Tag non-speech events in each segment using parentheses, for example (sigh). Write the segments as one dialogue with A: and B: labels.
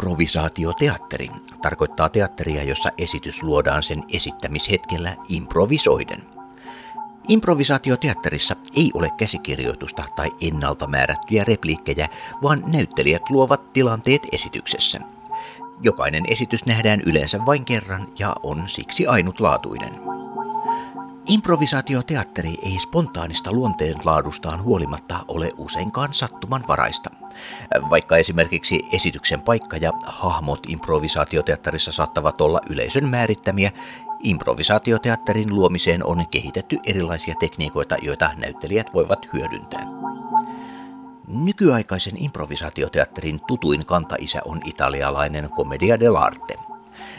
A: Improvisaatioteatteri tarkoittaa teatteria, jossa esitys luodaan sen esittämishetkellä improvisoiden. Improvisaatioteatterissa ei ole käsikirjoitusta tai ennalta määrättyjä repliikkejä, vaan näyttelijät luovat tilanteet esityksessä. Jokainen esitys nähdään yleensä vain kerran ja on siksi ainutlaatuinen. Improvisaatioteatteri ei spontaanista luonteen laadustaan huolimatta ole useinkaan sattumanvaraista. Vaikka esimerkiksi esityksen paikka ja hahmot improvisaatioteatterissa saattavat olla yleisön määrittämiä, improvisaatioteatterin luomiseen on kehitetty erilaisia tekniikoita, joita näyttelijät voivat hyödyntää. Nykyaikaisen improvisaatioteatterin tutuin kantaisä on italialainen Commedia dell'arte –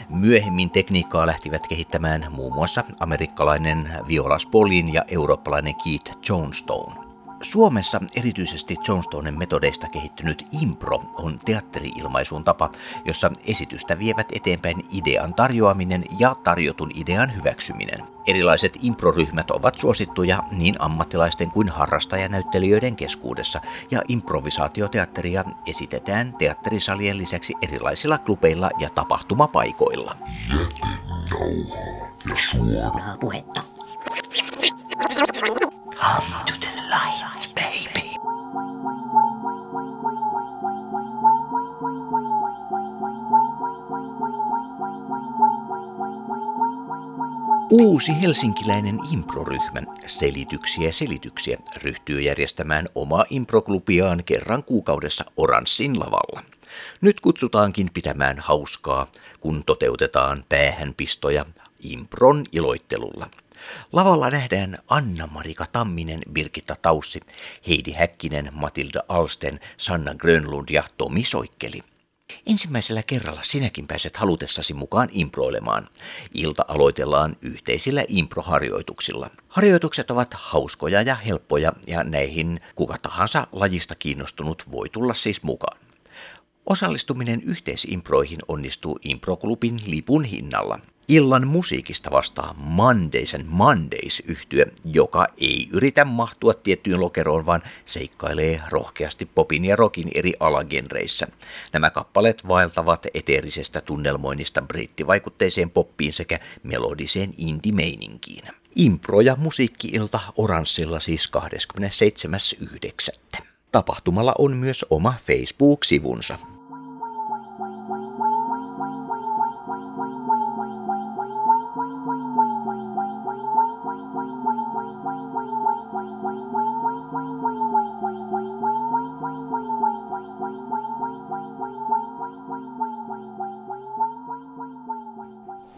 A: Myöhemmin tekniikkaa lähtivät kehittämään muun muassa amerikkalainen Viola Spolin ja eurooppalainen Keith Johnstone. Suomessa erityisesti Johnstonen metodeista kehittynyt impro on teatteri-ilmaisun tapa, jossa esitystä vievät eteenpäin idean tarjoaminen ja tarjotun idean hyväksyminen. Erilaiset improryhmät ovat suosittuja niin ammattilaisten kuin harrastajanäyttelijöiden keskuudessa, ja improvisaatioteatteria esitetään teatterisalien lisäksi erilaisilla klubeilla ja tapahtumapaikoilla.
B: Jätenauhaa ja suoraa
C: puhetta.
A: Come to the baby. Uusi helsinkiläinen improryhmä Selityksiä selityksiä ryhtyy järjestämään omaa improklubiaan kerran kuukaudessa Oranssin lavalla. Nyt kutsutaankin pitämään hauskaa, kun toteutetaan päähänpistoja impron iloittelulla. Lavalla nähdään Anna-Marika Tamminen, Birgitta Taussi, Heidi Häkkinen, Matilda Alsten, Sanna Grönlund ja Tomi Soikkeli. Ensimmäisellä kerralla sinäkin pääset halutessasi mukaan improilemaan. Ilta aloitellaan yhteisillä improharjoituksilla. Harjoitukset ovat hauskoja ja helppoja ja näihin kuka tahansa lajista kiinnostunut voi tulla siis mukaan. Osallistuminen yhteisimproihin onnistuu Improklubin lipun hinnalla. Illan musiikista vastaa Mondays and Mondays yhtye, joka ei yritä mahtua tiettyyn lokeroon, vaan seikkailee rohkeasti popin ja rockin eri alagenreissä. Nämä kappaleet vaeltavat eteerisestä tunnelmoinnista brittivaikutteiseen poppiin sekä melodiseen indie-meininkiin. Impro- ja musiikki-ilta Oranssilla siis 27.9. Tapahtumalla on myös oma Facebook-sivunsa.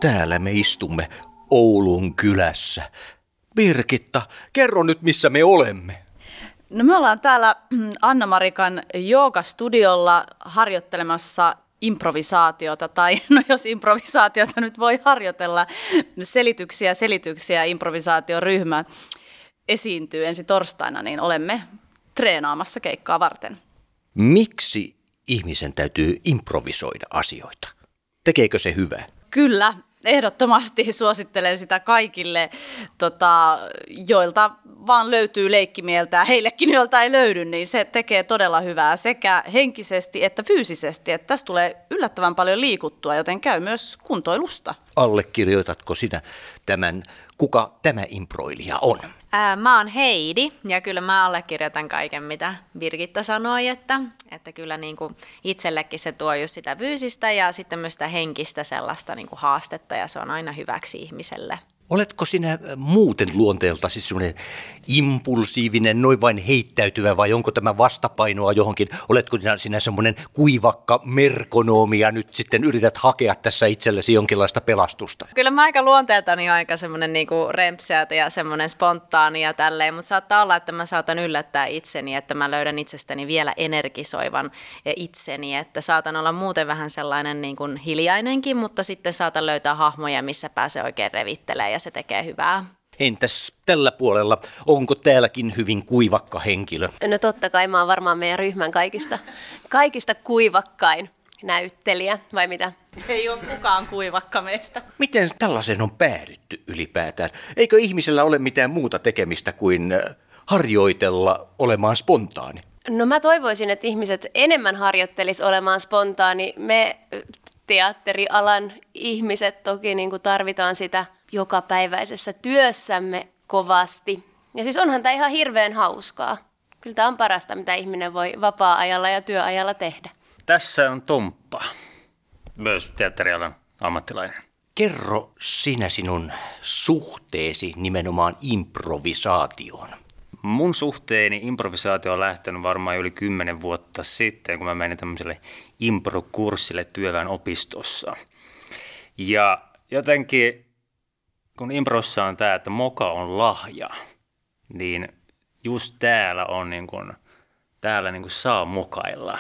A: Täällä me istumme Oulun kylässä. Birgitta, kerro nyt missä me olemme.
D: No me ollaan täällä Anna-Marikan Jooga-studiolla harjoittelemassa improvisaatiota, tai no jos improvisaatiota nyt voi harjoitella, selityksiä, selityksiä, improvisaatioryhmä esiintyy ensi torstaina, niin olemme treenaamassa keikkaa varten.
A: Miksi ihmisen täytyy improvisoida asioita? Tekeekö se hyvää?
D: Kyllä, ehdottomasti suosittelen sitä kaikille, tota, joilta vaan löytyy leikkimieltä, heillekin joilta ei löydy, niin se tekee todella hyvää sekä henkisesti että fyysisesti. Että tästä tulee yllättävän paljon liikuttua, joten käy myös kuntoilusta.
A: Allekirjoitatko sinä tämän, kuka tämä improilija on?
E: Ää, mä oon Heidi ja kyllä mä allekirjoitan kaiken, mitä Birgitta sanoi, että, että kyllä niin kuin itsellekin se tuo just sitä fyysistä ja sitten myös sitä henkistä sellaista niin kuin haastetta ja se on aina hyväksi ihmiselle.
A: Oletko sinä muuten luonteeltasi semmoinen impulsiivinen, noin vain heittäytyvä vai onko tämä vastapainoa johonkin? Oletko sinä, sinä semmoinen kuivakka merkonoomi ja nyt sitten yrität hakea tässä itsellesi jonkinlaista pelastusta?
E: Kyllä mä aika luonteeltani aika semmoinen niinku rempseät ja semmoinen spontaani ja tälleen, mutta saattaa olla, että mä saatan yllättää itseni, että mä löydän itsestäni vielä energisoivan itseni, että saatan olla muuten vähän sellainen niin kuin hiljainenkin, mutta sitten saatan löytää hahmoja, missä pääsee oikein revittelemään ja se tekee hyvää.
A: Entäs tällä puolella, onko täälläkin hyvin kuivakka henkilö?
C: No totta kai mä oon varmaan meidän ryhmän kaikista, kaikista kuivakkain näyttelijä, vai mitä?
D: Ei ole kukaan kuivakka meistä.
A: Miten tällaisen on päädytty ylipäätään? Eikö ihmisellä ole mitään muuta tekemistä kuin äh, harjoitella olemaan spontaani?
C: No mä toivoisin, että ihmiset enemmän harjoittelis olemaan spontaani. Me teatterialan ihmiset toki niin kuin tarvitaan sitä jokapäiväisessä työssämme kovasti. Ja siis onhan tämä ihan hirveän hauskaa. Kyllä tämä on parasta, mitä ihminen voi vapaa-ajalla ja työajalla tehdä.
F: Tässä on Tomppa, myös teatterialan ammattilainen.
A: Kerro sinä sinun suhteesi nimenomaan improvisaatioon.
F: Mun suhteeni improvisaatio on lähtenyt varmaan yli kymmenen vuotta sitten, kun mä menin tämmöiselle improkurssille työväen opistossa. Ja jotenkin, kun improssa on tämä, että moka on lahja, niin just täällä on niin kuin, täällä niin kuin saa mokailla.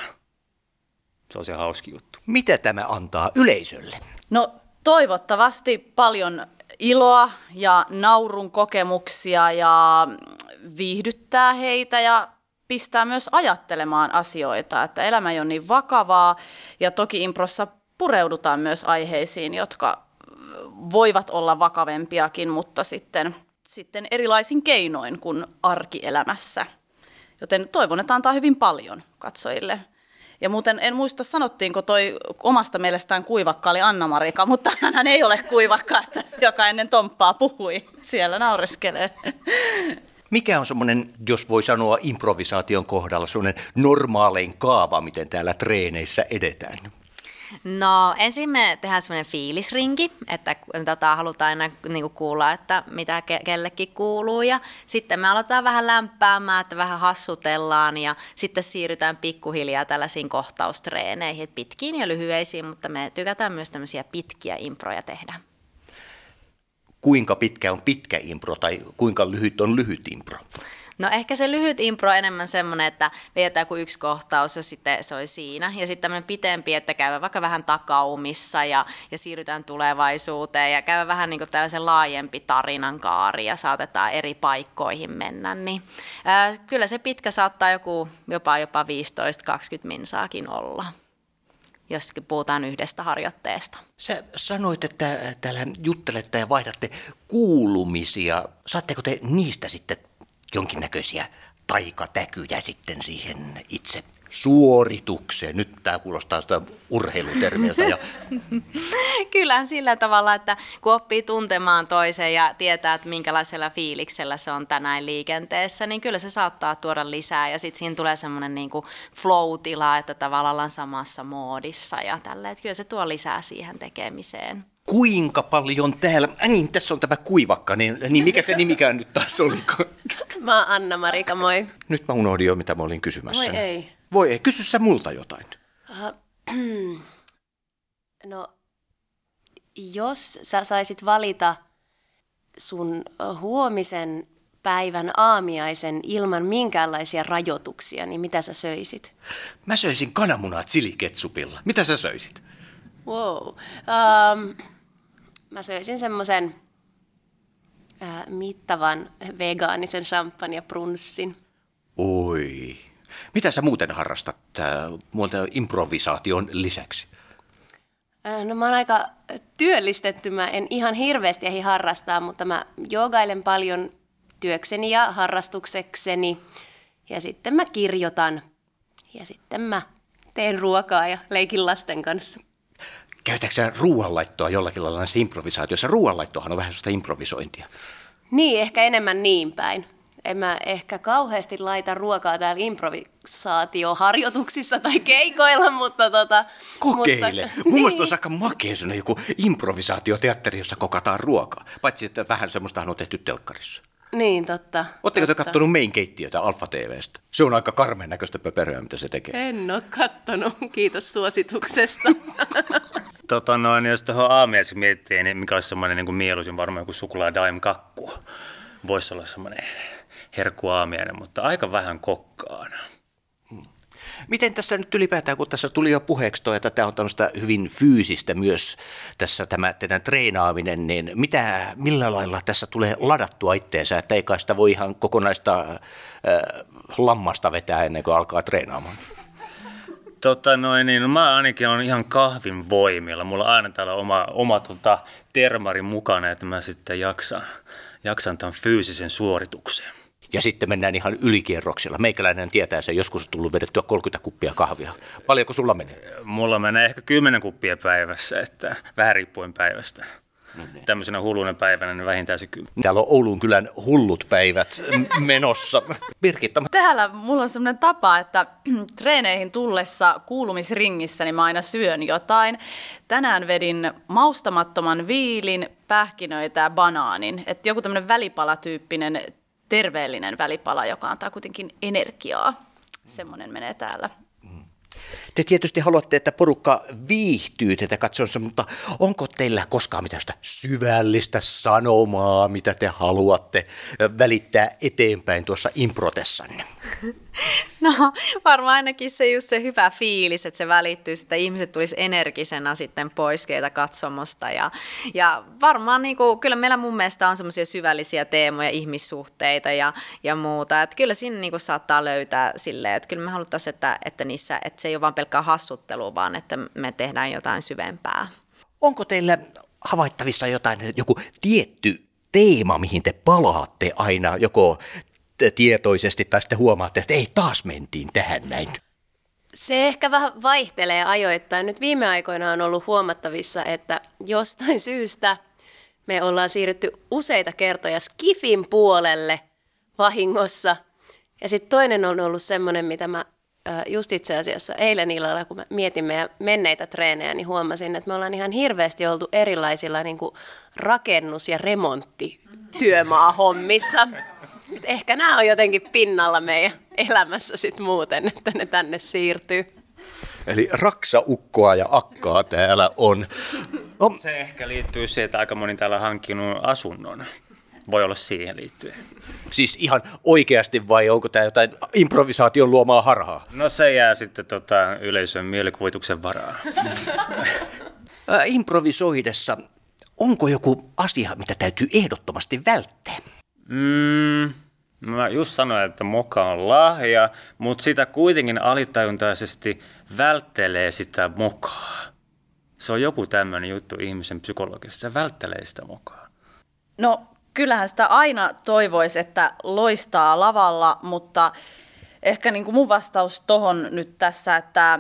F: Se on se hauski juttu.
A: Mitä tämä antaa yleisölle?
D: No toivottavasti paljon iloa ja naurun kokemuksia ja viihdyttää heitä ja pistää myös ajattelemaan asioita, että elämä ei ole niin vakavaa ja toki improssa pureudutaan myös aiheisiin, jotka voivat olla vakavempiakin, mutta sitten, sitten erilaisin keinoin kuin arkielämässä. Joten toivon, että antaa hyvin paljon katsojille. Ja muuten en muista sanottiinko toi omasta mielestään kuivakka oli Anna-Marika, (laughs) mutta hän ei ole kuivakka, että joka ennen Tomppaa puhui. Siellä naureskelee.
A: Mikä on semmoinen, jos voi sanoa improvisaation kohdalla, semmoinen normaalein kaava, miten täällä treeneissä edetään?
E: No ensin me tehdään semmoinen fiilisrinki, että tota, halutaan aina niinku kuulla, että mitä ke- kellekin kuuluu ja sitten me aloitetaan vähän lämpäämään, että vähän hassutellaan ja sitten siirrytään pikkuhiljaa tällaisiin kohtaustreeneihin, pitkiin ja lyhyisiin, mutta me tykätään myös tämmöisiä pitkiä improja tehdä.
A: Kuinka pitkä on pitkä impro tai kuinka lyhyt on lyhyt impro?
E: No ehkä se lyhyt impro on enemmän semmoinen, että vedetään kuin yksi kohtaus ja sitten se oli siinä. Ja sitten tämmöinen pitempi, että käydään vaikka vähän takaumissa ja, ja siirrytään tulevaisuuteen ja käydään vähän niin kuin tällaisen laajempi tarinan kaari ja saatetaan eri paikkoihin mennä. Niin, ää, kyllä se pitkä saattaa joku jopa, jopa 15-20 minsaakin olla jos puhutaan yhdestä harjoitteesta.
A: Sä sanoit, että täällä juttelette ja vaihdatte kuulumisia. Saatteko te niistä sitten jonkinnäköisiä taikatäkyjä sitten siihen itse suoritukseen. Nyt tämä kuulostaa sitä urheilutermiltä. Ja... (laughs)
E: Kyllä sillä tavalla, että kun oppii tuntemaan toisen ja tietää, että minkälaisella fiiliksellä se on tänään liikenteessä, niin kyllä se saattaa tuoda lisää. Ja sitten siinä tulee semmoinen niin flow-tila, että tavallaan ollaan samassa moodissa ja tällä. Että kyllä se tuo lisää siihen tekemiseen
A: kuinka paljon täällä, äh, niin tässä on tämä kuivakka, niin, niin mikä se nimikään nyt taas oli? (laughs)
C: Mä oon Anna-Marika, moi.
A: Nyt mä unohdin jo, mitä mä olin kysymässä.
C: Voi ei.
A: Voi ei, kysy sä multa jotain. Uh, (clears throat)
C: no, jos sä saisit valita sun huomisen päivän aamiaisen ilman minkäänlaisia rajoituksia, niin mitä sä söisit?
A: Mä söisin kananmunaa chiliketsupilla. Mitä sä söisit?
C: Wow. Um, Mä söisin semmoisen mittavan vegaanisen brunssin.
A: Oi. Mitä sä muuten harrastat äh, muuten improvisaation lisäksi?
C: No mä oon aika työllistetty. Mä en ihan hirveästi ehdi harrastaa, mutta mä joogailen paljon työkseni ja harrastuksekseni. Ja sitten mä kirjoitan. Ja sitten mä teen ruokaa ja leikin lasten kanssa.
A: Käytätkö ruoanlaittoa jollakin lailla näissä improvisaatioissa? Ruoanlaittohan on vähän sellaista improvisointia.
C: Niin, ehkä enemmän niin päin. En mä ehkä kauheasti laita ruokaa täällä improvisaatioharjoituksissa tai keikoilla, mutta tota...
A: Kokeile! Mutta, Mun niin. olisi aika makea joku improvisaatioteatteri, jossa kokataan ruokaa. Paitsi, että vähän semmoista on tehty telkkarissa.
C: Niin, totta.
A: Oletteko te katsonut Main keittiötä Alfa TVstä? Se on aika karmeen näköistä pöperöä, mitä se tekee.
C: En ole kattonut. Kiitos suosituksesta. (laughs)
F: tota noin, jos tuohon aamiaisen miettii, niin mikä olisi semmoinen niin mieluisin varmaan joku suklaa daim kakku. Voisi olla semmoinen herkku aamiainen, mutta aika vähän kokkaana.
A: Miten tässä nyt ylipäätään, kun tässä tuli jo puheeksi toi, että tämä on tämmöistä hyvin fyysistä myös tässä tämä teidän treenaaminen, niin mitä, millä lailla tässä tulee ladattua itteensä, että ei kai sitä voi ihan kokonaista äh, lammasta vetää ennen kuin alkaa treenaamaan?
F: Tota noin, niin, no mä ainakin on ihan kahvin voimilla. Mulla on aina täällä oma, oma tota, termari mukana, että mä sitten jaksan, jaksan tämän fyysisen suorituksen.
A: Ja sitten mennään ihan ylikierroksilla. Meikäläinen tietää se, joskus on tullut vedettyä 30 kuppia kahvia. Paljonko sulla menee?
F: Mulla menee ehkä 10 kuppia päivässä, että vähän riippuen päivästä. No niin. Tämmöisenä hulluna päivänä niin vähintään se kymmenen.
A: Täällä on Oulun kylän hullut päivät menossa. Birgitta.
D: Täällä mulla on semmoinen tapa, että (clears throat) treeneihin tullessa kuulumisringissä niin mä aina syön jotain. Tänään vedin maustamattoman viilin, pähkinöitä ja banaanin. Että joku tämmöinen välipalatyyppinen terveellinen välipala, joka antaa kuitenkin energiaa. Semmoinen menee täällä.
A: Te tietysti haluatte, että porukka viihtyy tätä katsomassa, mutta onko teillä koskaan mitään syvällistä sanomaa, mitä te haluatte välittää eteenpäin tuossa improtessanne? (laughs)
E: No varmaan ainakin se just se hyvä fiilis, että se välittyy, että ihmiset tulisi energisena sitten pois keitä katsomosta. Ja, ja varmaan niin kuin, kyllä meillä mun mielestä on semmoisia syvällisiä teemoja, ihmissuhteita ja, ja muuta. Että kyllä siinä niin kuin saattaa löytää silleen, että kyllä me haluttaisiin, että, että, niissä, että se ei ole vain pelkkää hassuttelua, vaan että me tehdään jotain syvempää.
A: Onko teillä havaittavissa jotain, joku tietty teema, mihin te palaatte aina, joko tietoisesti tai sitten huomaatte, että ei taas mentiin tähän näin?
C: Se ehkä vähän vaihtelee ajoittain. Nyt viime aikoina on ollut huomattavissa, että jostain (laughs) syystä me ollaan siirrytty useita kertoja Skifin puolelle vahingossa. Ja sitten toinen on ollut semmoinen, mitä mä just itse asiassa eilen illalla, kun mä mietin meidän menneitä treenejä, niin huomasin, että me ollaan ihan hirveästi oltu erilaisilla niin kuin rakennus- ja remonttityömaa-hommissa. (laughs) Et ehkä nämä on jotenkin pinnalla meidän elämässä sitten muuten, että ne tänne siirtyy.
A: Eli raksaukkoa ja akkaa täällä on.
F: No. Se ehkä liittyy siihen, että aika moni täällä on hankkinut asunnon. Voi olla siihen liittyen.
A: Siis ihan oikeasti vai onko tämä jotain improvisaation luomaa harhaa?
F: No se jää sitten tota yleisön mielikuvituksen varaan.
A: Improvisoidessa, onko joku asia, mitä täytyy ehdottomasti välttää?
F: Mm, Mä just sanoin, että moka on lahja, mutta sitä kuitenkin alitajuntaisesti välttelee sitä mokaa. Se on joku tämmöinen juttu ihmisen psykologissa. Se välttelee sitä mokaa.
D: No kyllähän sitä aina toivoisi, että loistaa lavalla, mutta ehkä niin kuin mun vastaus tohon nyt tässä, että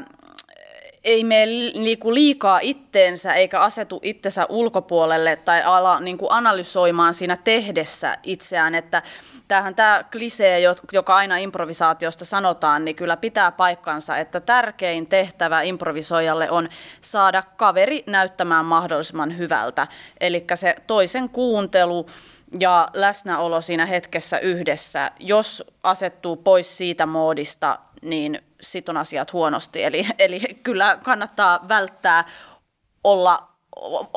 D: ei mene liiku liikaa itteensä eikä asetu itsensä ulkopuolelle tai ala niin kuin analysoimaan siinä tehdessä itseään, että tämähän tämä klisee, joka aina improvisaatiosta sanotaan, niin kyllä pitää paikkansa, että tärkein tehtävä improvisoijalle on saada kaveri näyttämään mahdollisimman hyvältä. Eli se toisen kuuntelu ja läsnäolo siinä hetkessä yhdessä, jos asettuu pois siitä moodista, niin sit on asiat huonosti. Eli, eli kyllä kannattaa välttää olla,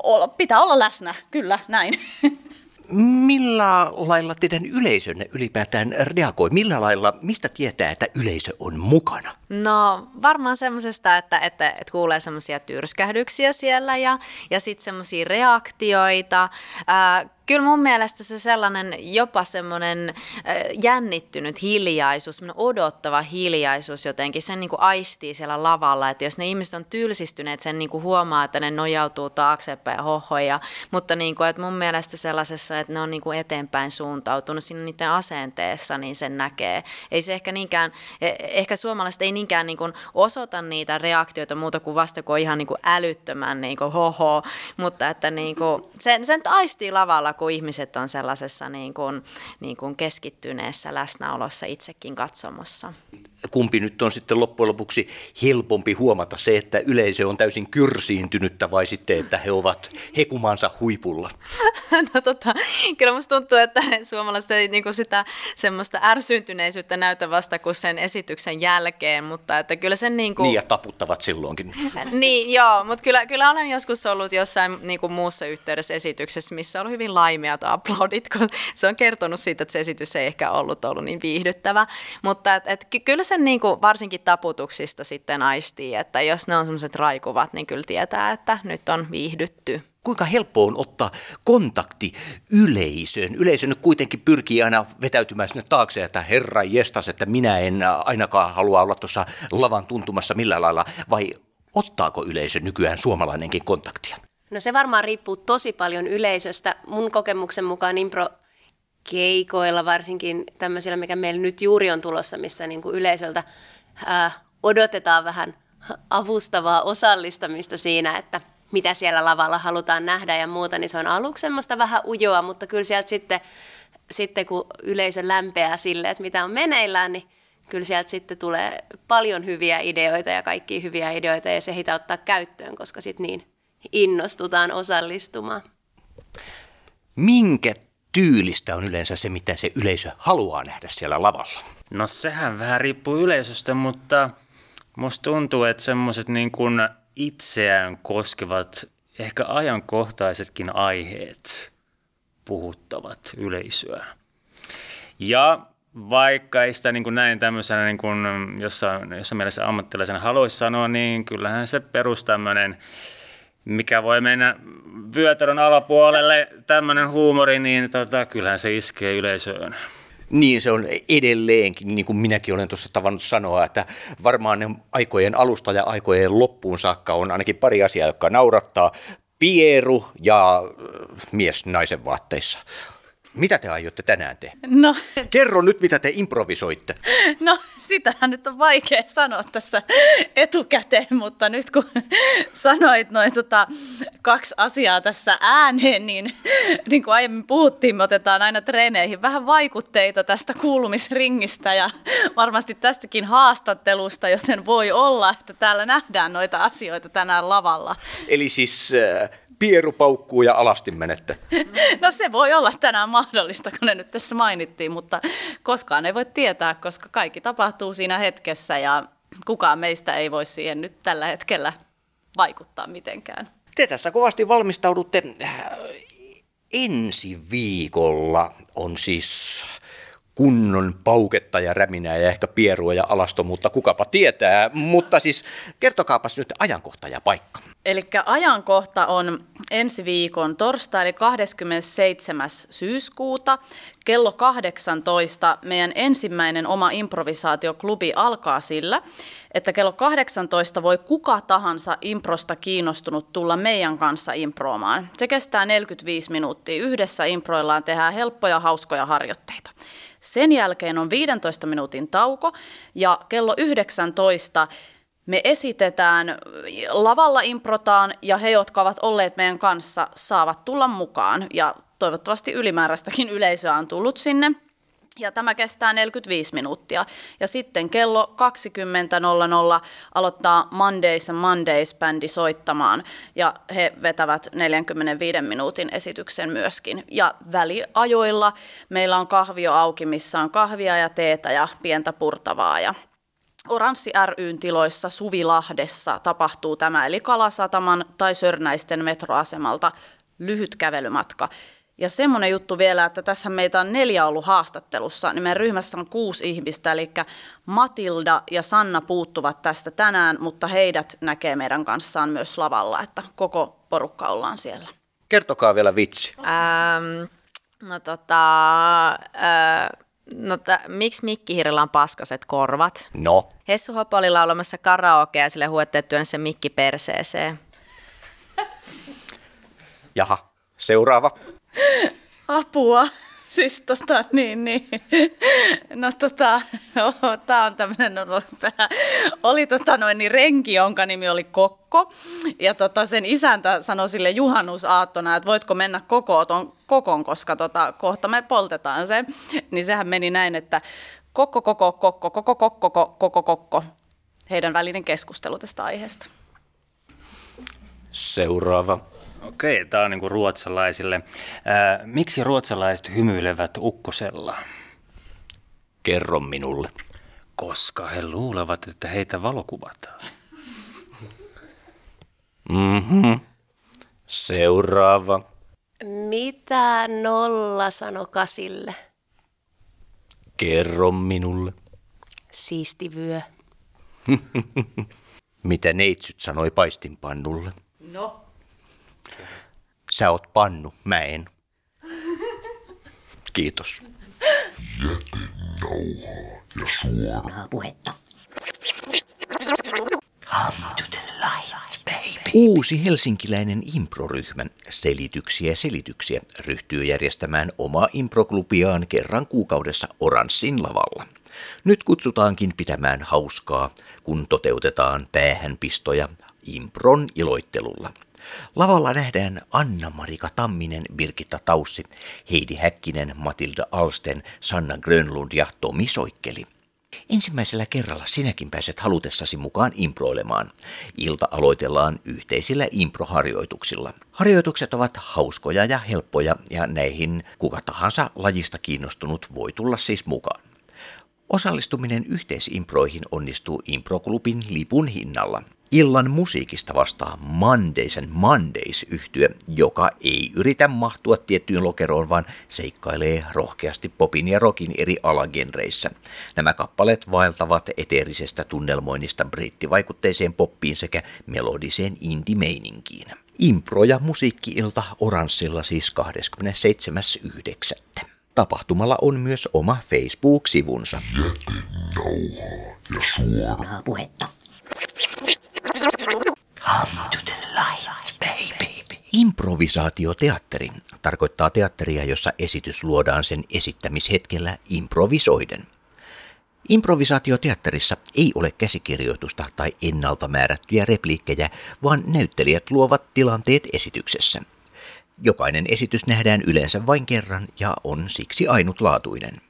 D: olla, pitää olla läsnä, kyllä näin.
A: Millä lailla teidän yleisönne ylipäätään reagoi? Millä lailla, mistä tietää, että yleisö on mukana?
E: No varmaan semmoisesta, että, että, että kuulee semmoisia tyrskähdyksiä siellä ja, ja sitten semmoisia reaktioita. Ää, kyllä mun mielestä se sellainen jopa semmoinen jännittynyt hiljaisuus, semmoinen odottava hiljaisuus jotenkin, sen niin kuin aistii siellä lavalla, että jos ne ihmiset on tylsistyneet, sen niin kuin huomaa, että ne nojautuu taaksepäin ja hohoja, mutta niin kuin, että mun mielestä sellaisessa, että ne on niin kuin eteenpäin suuntautunut siinä niiden asenteessa, niin sen näkee. Ei se ehkä niinkään, e, ehkä suomalaiset ei niinkään niin kuin osoita niitä reaktioita muuta kuin vasta, kun on ihan niin kuin älyttömän niin kuin hoho, mutta että niin kuin, sen, sen aistii lavalla, kun ihmiset on sellaisessa niin kuin, niin kuin keskittyneessä läsnäolossa itsekin katsomossa.
A: Kumpi nyt on sitten loppujen lopuksi helpompi huomata se, että yleisö on täysin kyrsiintynyttä vai sitten, että he ovat hekumansa huipulla? (laughs)
E: No tota, kyllä musta tuntuu, että suomalaiset ei niin sitä semmoista ärsyntyneisyyttä näytä vasta kuin sen esityksen jälkeen, mutta että kyllä sen niin kuin...
A: Niin ja taputtavat silloinkin.
E: niin, joo, mutta kyllä, kyllä olen joskus ollut jossain niin kuin muussa yhteydessä esityksessä, missä on hyvin laimeat aplodit, kun se on kertonut siitä, että se esitys ei ehkä ollut ollut niin viihdyttävä. Mutta et, et, kyllä sen niin kuin varsinkin taputuksista sitten aistii, että jos ne on semmoiset raikuvat, niin kyllä tietää, että nyt on viihdytty
A: kuinka helppo on ottaa kontakti yleisöön. Yleisö nyt kuitenkin pyrkii aina vetäytymään sinne taakse, että herra jestas, että minä en ainakaan halua olla tuossa lavan tuntumassa millään lailla, vai ottaako yleisö nykyään suomalainenkin kontaktia?
C: No se varmaan riippuu tosi paljon yleisöstä. Mun kokemuksen mukaan impro keikoilla, varsinkin tämmöisillä, mikä meillä nyt juuri on tulossa, missä niin kuin yleisöltä ää, odotetaan vähän avustavaa osallistamista siinä, että mitä siellä lavalla halutaan nähdä ja muuta, niin se on aluksi semmoista vähän ujoa, mutta kyllä sieltä sitten, sitten kun yleisö lämpeää sille, että mitä on meneillään, niin kyllä sieltä sitten tulee paljon hyviä ideoita ja kaikki hyviä ideoita ja se heitä ottaa käyttöön, koska sitten niin innostutaan osallistumaan.
A: Minkä tyylistä on yleensä se, mitä se yleisö haluaa nähdä siellä lavalla?
F: No sehän vähän riippuu yleisöstä, mutta musta tuntuu, että semmoiset niin kuin itseään koskevat, ehkä ajankohtaisetkin aiheet puhuttavat yleisöä. Ja vaikka ei sitä niin kuin näin tämmöisenä, niin kuin jossain, jossain mielessä ammattilaisena haluaisi sanoa, niin kyllähän se perus tämmöinen, mikä voi mennä vyötärön alapuolelle, tämmöinen huumori, niin tota, kyllähän se iskee yleisöön.
A: Niin se on edelleenkin, niin kuin minäkin olen tuossa tavannut sanoa, että varmaan ne aikojen alusta ja aikojen loppuun saakka on ainakin pari asiaa, jotka naurattaa. Pieru ja äh, mies naisen vaatteissa. Mitä te aiotte tänään tehdä?
D: No,
A: Kerro nyt, mitä te improvisoitte.
D: no, sitähän nyt on vaikea sanoa tässä etukäteen, mutta nyt kun sanoit noin tota, kaksi asiaa tässä ääneen, niin niin kuin aiemmin puhuttiin, me otetaan aina treeneihin vähän vaikutteita tästä kuulumisringistä ja varmasti tästäkin haastattelusta, joten voi olla, että täällä nähdään noita asioita tänään lavalla.
A: Eli siis äh, pieru paukkuu ja alasti menette. (laughs)
D: No se voi olla tänään mahdollista, kun ne nyt tässä mainittiin, mutta koskaan ei voi tietää, koska kaikki tapahtuu siinä hetkessä ja kukaan meistä ei voi siihen nyt tällä hetkellä vaikuttaa mitenkään.
A: Te tässä kovasti valmistaudutte. Ensi viikolla on siis kunnon pauketta ja räminää ja ehkä pierua ja alasto, mutta kukapa tietää. Mutta siis kertokaapas nyt ajankohta ja paikka.
D: Eli ajankohta on ensi viikon torstai, eli 27. syyskuuta. Kello 18 meidän ensimmäinen oma improvisaatioklubi alkaa sillä, että kello 18 voi kuka tahansa improsta kiinnostunut tulla meidän kanssa improomaan. Se kestää 45 minuuttia. Yhdessä improillaan tehdään helppoja, hauskoja harjoitteita. Sen jälkeen on 15 minuutin tauko ja kello 19 me esitetään, lavalla improtaan ja he, jotka ovat olleet meidän kanssa, saavat tulla mukaan. Ja toivottavasti ylimääräistäkin yleisöä on tullut sinne. Ja tämä kestää 45 minuuttia. Ja sitten kello 20.00 aloittaa Mondays and Mondays-bändi soittamaan. Ja he vetävät 45 minuutin esityksen myöskin. Ja väliajoilla meillä on kahvio auki, missä on kahvia ja teetä ja pientä purtavaa. Ja Oranssi ryn tiloissa Suvilahdessa tapahtuu tämä, eli Kalasataman tai Sörnäisten metroasemalta lyhyt kävelymatka. Ja semmoinen juttu vielä, että tässä meitä on neljä ollut haastattelussa, niin meidän ryhmässä on kuusi ihmistä, eli Matilda ja Sanna puuttuvat tästä tänään, mutta heidät näkee meidän kanssaan myös lavalla, että koko porukka ollaan siellä.
A: Kertokaa vielä vitsi.
E: Ähm, no tota, äh, no ta, miksi Mikkihirillä on paskaset korvat?
A: No,
E: Hessu Hoppo oli laulamassa karaokea ja sille huetteet se mikki perseeseen.
A: jaha. Seuraava.
D: Apua. Siis tota, niin, niin. No tota, (laughs) oh, tää on tämmönen vähän. Oli tota noin niin renki, jonka nimi oli Kokko. Ja tota sen isäntä sanoi sille juhannusaattona, että voitko mennä koko ton kokon, koska tota, kohta me poltetaan se. Niin sehän meni näin, että kokko, koko, kokko, koko, kokko, koko, kokko. Heidän välinen keskustelu tästä aiheesta.
A: Seuraava.
F: Okei, tämä on niinku ruotsalaisille. Ää, miksi ruotsalaiset hymyilevät ukkosella?
A: Kerro minulle.
F: Koska he luulevat, että heitä valokuvataan.
A: Mhm. Seuraava.
C: Mitä nolla sano kasille?
A: Kerro minulle.
C: Siisti vyö. (laughs)
A: Mitä neitsyt sanoi paistinpannulle?
D: No.
A: Sä oot pannu, mä en. Kiitos.
B: Jätenauhaa ja suoraa
G: puhetta.
A: Come to the light, baby. Uusi helsinkiläinen improryhmä Selityksiä selityksiä ryhtyy järjestämään omaa improklubiaan kerran kuukaudessa Oranssin lavalla. Nyt kutsutaankin pitämään hauskaa, kun toteutetaan päähänpistoja impron iloittelulla. Lavalla nähdään Anna-Marika Tamminen, Birgitta Taussi, Heidi Häkkinen, Matilda Alsten, Sanna Grönlund ja Tomi Soikkeli. Ensimmäisellä kerralla sinäkin pääset halutessasi mukaan improilemaan. Ilta aloitellaan yhteisillä improharjoituksilla. Harjoitukset ovat hauskoja ja helppoja ja näihin kuka tahansa lajista kiinnostunut voi tulla siis mukaan. Osallistuminen yhteisimproihin onnistuu Improklubin lipun hinnalla. Illan musiikista vastaa Mondays and Mondays yhtye, joka ei yritä mahtua tiettyyn lokeroon, vaan seikkailee rohkeasti popin ja rockin eri alagenreissä. Nämä kappaleet vaeltavat eteerisestä tunnelmoinnista brittivaikutteiseen poppiin sekä melodiseen indie-meininkiin. Impro- ja musiikki-ilta Oranssilla siis 27.9. Tapahtumalla on myös oma Facebook-sivunsa.
B: Jätenauhaa ja suoraa
G: puhetta.
A: Improvisaatioteatteri tarkoittaa teatteria, jossa esitys luodaan sen esittämishetkellä improvisoiden. Improvisaatioteatterissa ei ole käsikirjoitusta tai ennalta määrättyjä repliikkejä, vaan näyttelijät luovat tilanteet esityksessä. Jokainen esitys nähdään yleensä vain kerran ja on siksi ainutlaatuinen.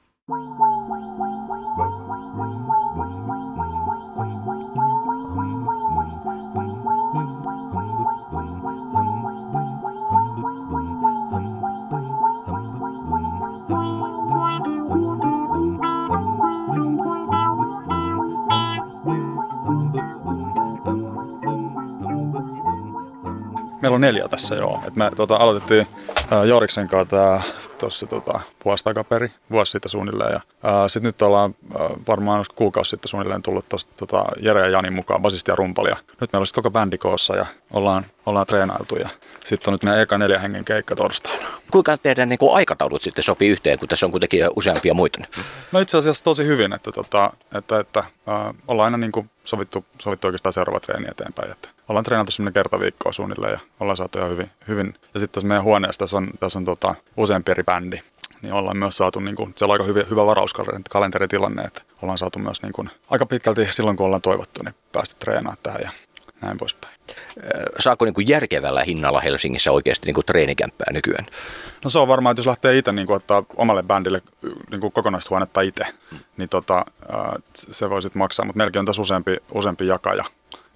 H: Meillä on neljä tässä joo. Et me tota, aloitettiin ää, Joriksen kanssa tuossa tota, vuosi takaperi, vuosi sitten suunnilleen. Ja, sitten nyt ollaan ää, varmaan kuukausi sitten suunnilleen tullut tosta, tota, Jere ja Janin mukaan, basisti ja rumpali. Ja nyt meillä on koko bändi koossa ja ollaan, ollaan treenailtu. Ja sitten on nyt meidän eka neljä hengen keikka torstaina.
A: Kuinka teidän niin kuin, aikataulut sitten sopii yhteen, kun tässä on kuitenkin useampia muita?
H: No itse asiassa tosi hyvin, että, tota, että, että ää, ollaan aina niin kuin sovittu, sovittu oikeastaan seuraava treeni eteenpäin. Että ollaan treenattu semmoinen kerta viikkoa suunnilleen ja ollaan saatu ihan hyvin. hyvin. Ja sitten tässä meidän huoneessa tässä on, tässä on tota, useampi eri bändi, niin ollaan myös saatu, niin kuin, siellä on aika hyvä, hyvä varauskalenteritilanne, että ollaan saatu myös niin kuin, aika pitkälti silloin, kun ollaan toivottu, niin päästy treenaamaan tähän ja näin poispäin.
A: Saako niin kuin järkevällä hinnalla Helsingissä oikeasti niin kuin treenikämppää nykyään?
H: No se on varmaan, että jos lähtee itse niin kuin, ottaa omalle bändille niin kuin kokonaishuonetta itse, niin tota, se voi sitten maksaa, mutta meilläkin on tässä useampi, useampi jakaja,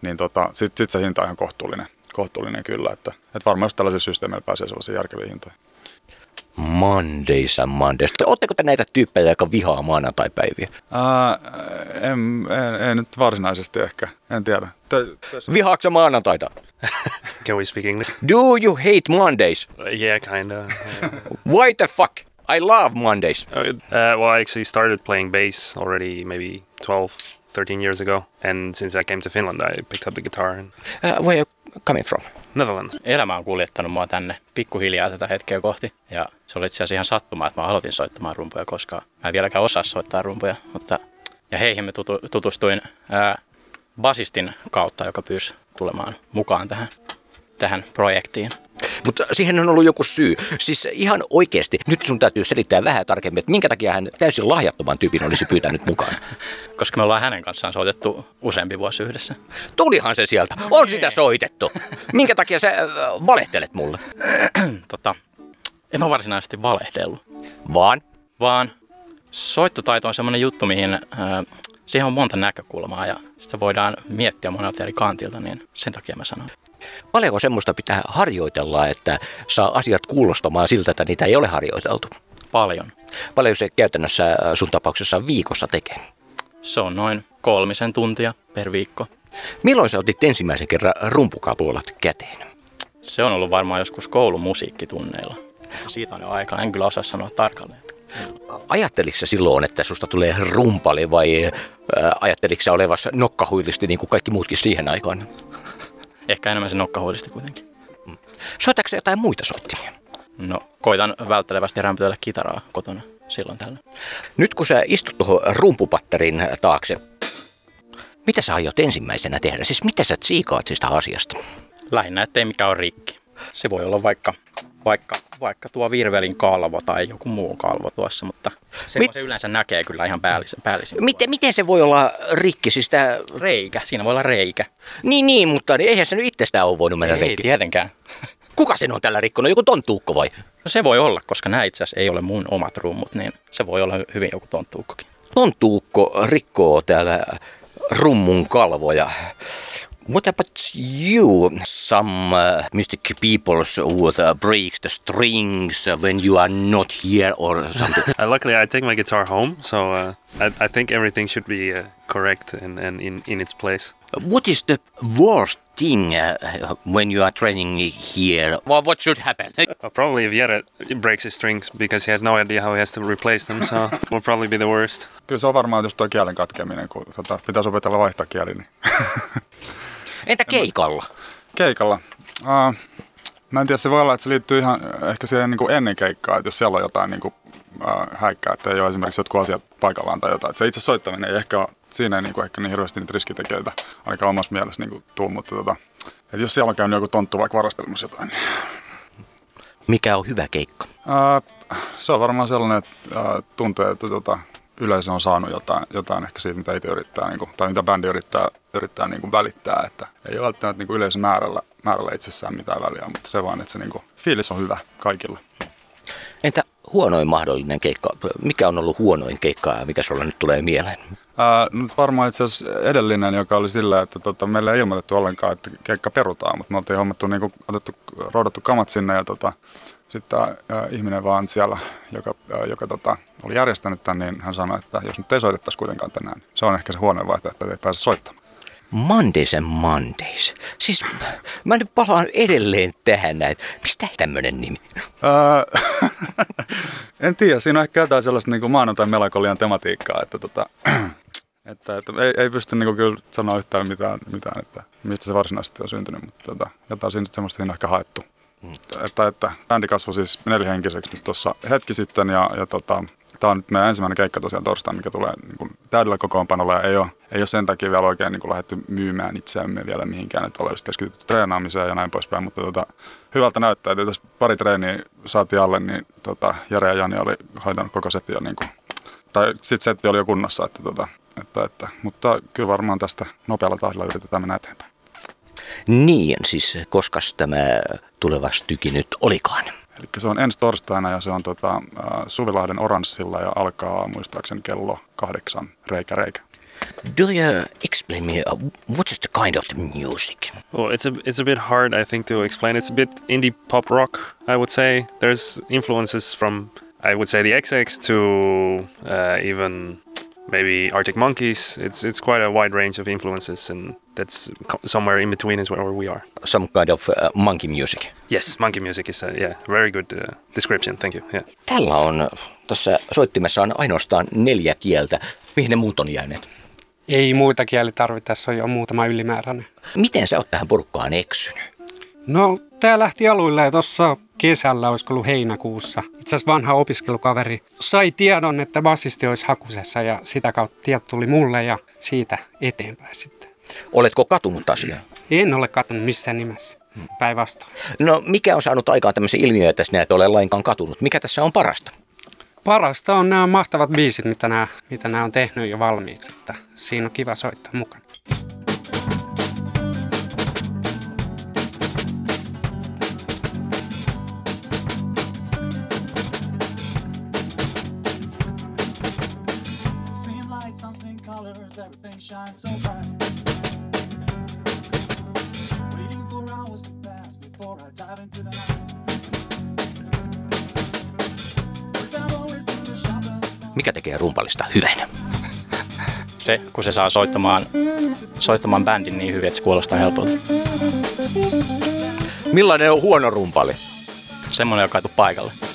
H: niin tota, sitten sit se hinta on ihan kohtuullinen, kohtuullinen kyllä, että, että varmaan jos tällaisilla systeemeillä pääsee sellaisiin järkeviin hintoihin.
A: Mondays and Mondays. Oletteko te näitä tyyppejä, jotka vihaa maanantaipäiviä?
H: Ää, en, en, en, nyt varsinaisesti ehkä, en tiedä.
A: Vihaatko maanantaita? (laughs)
I: Can we speak English?
A: Do you hate Mondays?
I: Uh, yeah, kinda. Yeah. (laughs)
A: Why the fuck? I love Mondays.
I: Uh, well, I actually started playing bass already maybe 12, 13 years ago. And since I came to Finland, I picked up the guitar. And
A: Uh, where are you coming from?
I: Netherlands.
J: elämä on kuljettanut mua tänne pikkuhiljaa tätä hetkeä kohti. Ja se oli itse asiassa ihan sattumaa, että mä aloitin soittamaan rumpuja, koska mä en vieläkään osaa soittaa rumpuja. Mutta, ja heihin me tutu, tutustuin ää, basistin kautta, joka pyysi tulemaan mukaan tähän, tähän projektiin.
A: Mutta siihen on ollut joku syy. Siis ihan oikeasti, nyt sun täytyy selittää vähän tarkemmin, että minkä takia hän täysin lahjattoman tyypin olisi pyytänyt mukaan. (laughs)
J: Koska me ollaan hänen kanssaan soitettu useampi vuosi yhdessä.
A: Tulihan se sieltä. On sitä soitettu. Minkä takia sä äh, valehtelet mulle? (clears throat)
J: Tota, en mä varsinaisesti valehdellut,
A: Vaan
J: vaan soittotaito on semmoinen juttu, mihin ää, siihen on monta näkökulmaa ja sitä voidaan miettiä monelta eri kantilta, niin sen takia mä sanon.
A: Paljonko semmoista pitää harjoitella, että saa asiat kuulostamaan siltä, että niitä ei ole harjoiteltu?
J: Paljon.
A: Paljon se käytännössä äh, sun tapauksessa viikossa tekee?
J: Se on noin kolmisen tuntia per viikko.
A: Milloin sä otit ensimmäisen kerran rumpukapuolat käteen?
J: Se on ollut varmaan joskus koulun musiikkitunneilla. Siitä on jo aikaa, en kyllä osaa sanoa tarkalleen.
A: Ajatteliko sä silloin, että susta tulee rumpali vai äh, ajatteliko sä olevassa nokkahuilisti niin kuin kaikki muutkin siihen aikaan?
J: Ehkä enemmän se nokkahuilisti kuitenkin.
A: Soitatko sä jotain muita soittimia?
J: No, koitan välttelevästi rämpytellä kitaraa kotona silloin tällä.
A: Nyt kun sä istut tuohon rumpupatterin taakse, mitä sä aiot ensimmäisenä tehdä? Siis mitä sä tsiikaat sitä asiasta?
J: Lähinnä, ettei mikä on rikki. Se voi olla vaikka, vaikka, vaikka tuo virvelin kalvo tai joku muu kalvo tuossa, mutta se,
A: Mit-
J: se yleensä näkee kyllä ihan päällisin. päällisin
A: Miten, miten se voi olla rikki? Siis tää...
J: Reikä, siinä voi olla reikä.
A: Niin, niin, mutta eihän se nyt itsestään ole voinut mennä
J: Ei
A: rikki.
J: tietenkään. (laughs)
A: Kuka sen on tällä rikkonut? Joku tonttuukko vai?
J: No se voi olla, koska nämä itse asiassa ei ole mun omat rummut, niin se voi olla hy- hyvin joku tonttuukkokin.
A: Tonttuukko rikkoo täällä rummun kalvoja. What about you? Some uh, mystic peoples would uh, break the strings when you are not here or something. (laughs)
I: Uh, luckily, I take my guitar home, so uh, I, I think everything should be uh, correct and, and in, in its place.
A: what is the worst thing uh, when you are training here? Well, what should happen? (laughs)
I: Uh, probably if Jere breaks his strings because he has no idea how he has to replace them, so (laughs) will probably be the worst.
H: Kyllä se on varmaan just tuo kielen katkeminen, kun tota, pitäisi opetella vaihtaa kieli. Niin.
A: Entä keikalla?
H: Keikalla. Uh, mä en tiedä, se voi olla, että se liittyy ihan ehkä siihen niin kuin ennen keikkaa, että jos siellä on jotain niin kuin, uh, häikkää, että ei ole esimerkiksi jotkut asiat paikallaan tai jotain. Että se itse soittaminen ei ehkä ole, siinä ei niin kuin, ehkä niin hirveästi niitä riskitekijöitä ainakaan omassa mielessä niin kuin, tuu, mutta tota, että jos siellä on käynyt joku tonttu vaikka varastelmassa jotain, niin
A: Mikä on hyvä keikka?
H: Uh, se on varmaan sellainen, että uh, tuntee, että tota, yleisö on saanut jotain, jotain ehkä siitä, mitä itse yrittää, niin kuin, tai mitä bändi yrittää, yrittää niin kuin välittää. Että ei ole välttämättä niin kuin yleisön määrällä, itsessään mitään väliä, mutta se vaan, että se niin kuin, fiilis on hyvä kaikilla.
A: Entä huonoin mahdollinen keikka? Mikä on ollut huonoin keikka ja mikä sulla nyt tulee mieleen?
H: Ää, nyt varmaan itse asiassa edellinen, joka oli sillä, että tota, meille ei ilmoitettu ollenkaan, että keikka perutaan, mutta me oltiin hommattu, niin kuin, otettu, roudattu kamat sinne ja tota, sitten tämä ihminen vaan siellä, joka, ää, joka tota, oli järjestänyt tämän, niin hän sanoi, että jos nyt ei soitettaisi kuitenkaan tänään, se on ehkä se huono vaihtoehto, että ei pääse soittamaan.
A: Mondays and Mondays. Siis mä nyt palaan edelleen tähän näin. Mistä tämmönen nimi?
H: Ää, (laughs) en tiedä, siinä on ehkä jotain sellaista niin kuin maanantai melankolian tematiikkaa, että, tota, (clears throat) että, että ei, ei pysty niin kuin, kyllä sanoa yhtään mitään, mitään, että mistä se varsinaisesti on syntynyt, mutta tota, jotain siinä, semmoista siinä on ehkä haettu. Mm. Että, että bändi kasvoi siis nelihenkiseksi nyt tuossa hetki sitten ja, ja tota, tämä on nyt meidän ensimmäinen keikka tosiaan torstaina, mikä tulee niin kuin täydellä kokoonpanolla ja ei ole, ei ole sen takia vielä oikein niin kuin lähdetty myymään itseämme vielä mihinkään, että ollaan just keskitytty treenaamiseen ja näin poispäin, mutta tota, hyvältä näyttää, että tässä pari treeniä saatiin alle, niin tota, Jere ja Jani oli hoitanut koko setin jo niin kuin, tai sitten setti oli jo kunnossa, että, tota, että, että, mutta kyllä varmaan tästä nopealla tahdilla yritetään mennä eteenpäin.
A: Niin, siis koska tämä tuleva styki nyt olikaan?
H: Eli se on ensi torstaina ja se on tota, äh, Suvilahden Oranssilla ja alkaa muistaakseni kello kahdeksan reikä reikä.
A: Do you explain me uh, what is the kind of the music?
I: Well, it's a it's a bit hard, I think, to explain. It's a bit indie pop rock, I would say. There's influences from, I would say, the XX to uh, even maybe Arctic Monkeys. It's it's quite a wide range of influences, and that's somewhere in between is where we are.
A: Some kind of uh, monkey music.
I: Yes, monkey music is a yeah very good uh, description. Thank you. Yeah.
A: Tällä on, tuossa soittimessa on ainoastaan neljä kieltä. Mihin ne muut on jääneet?
G: Ei muita kieli tarvita, tässä on jo muutama ylimääräinen.
A: Miten sä oot tähän porukkaan eksynyt?
G: No, tää lähti aluille ja tuossa kesällä, olisiko ollut heinäkuussa. Itse asiassa vanha opiskelukaveri sai tiedon, että bassisti olisi hakusessa ja sitä kautta tieto tuli mulle ja siitä eteenpäin sitten.
A: Oletko katunut asiaa?
G: En ole katsonut missään nimessä. Päinvastoin.
A: No mikä on saanut aikaan tämmöisiä ilmiöitä, että sinä et ole lainkaan katunut? Mikä tässä on parasta?
G: Parasta on nämä mahtavat biisit, mitä nämä, mitä nämä on tehnyt jo valmiiksi. Että siinä on kiva soittaa mukana.
A: Mikä tekee rumpalista hyvän?
J: Se, kun se saa soittamaan, soittamaan bändin niin hyvin, että se kuulostaa helpolta.
A: Millainen on huono rumpali?
J: Semmoinen, joka ei tule paikalle.